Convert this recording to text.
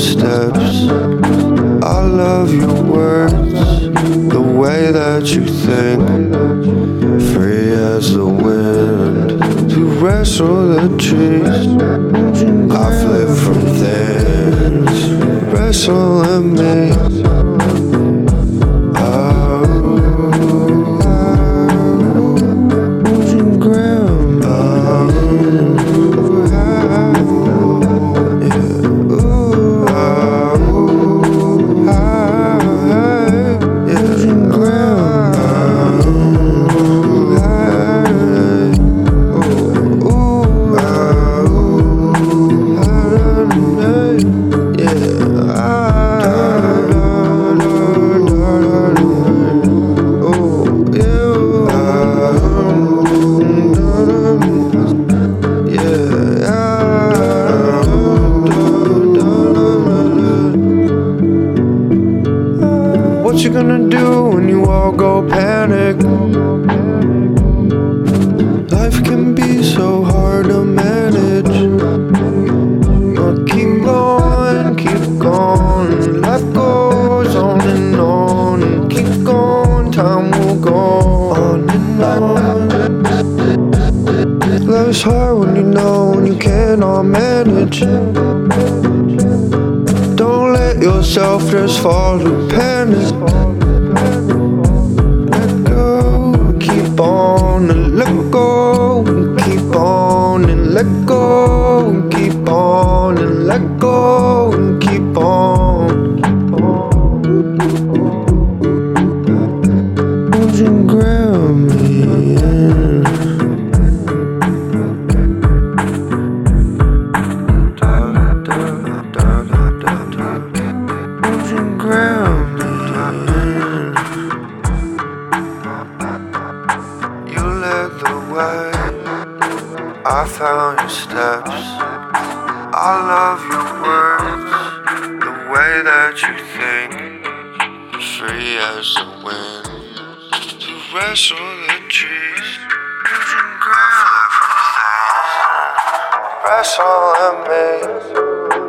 steps. I love your words, the way that you think. Free as the wind to wrestle the trees. I flip from things, wrestling me. What you gonna do when you all go panic? Go on and on. Life's hard when you know when you cannot manage. Don't let yourself just fall to panic. You grab me? in? You led the way. I found your steps. I love your words, the way that you think. Free as the wind wrestle the trees. You can grab from things, wrestle me.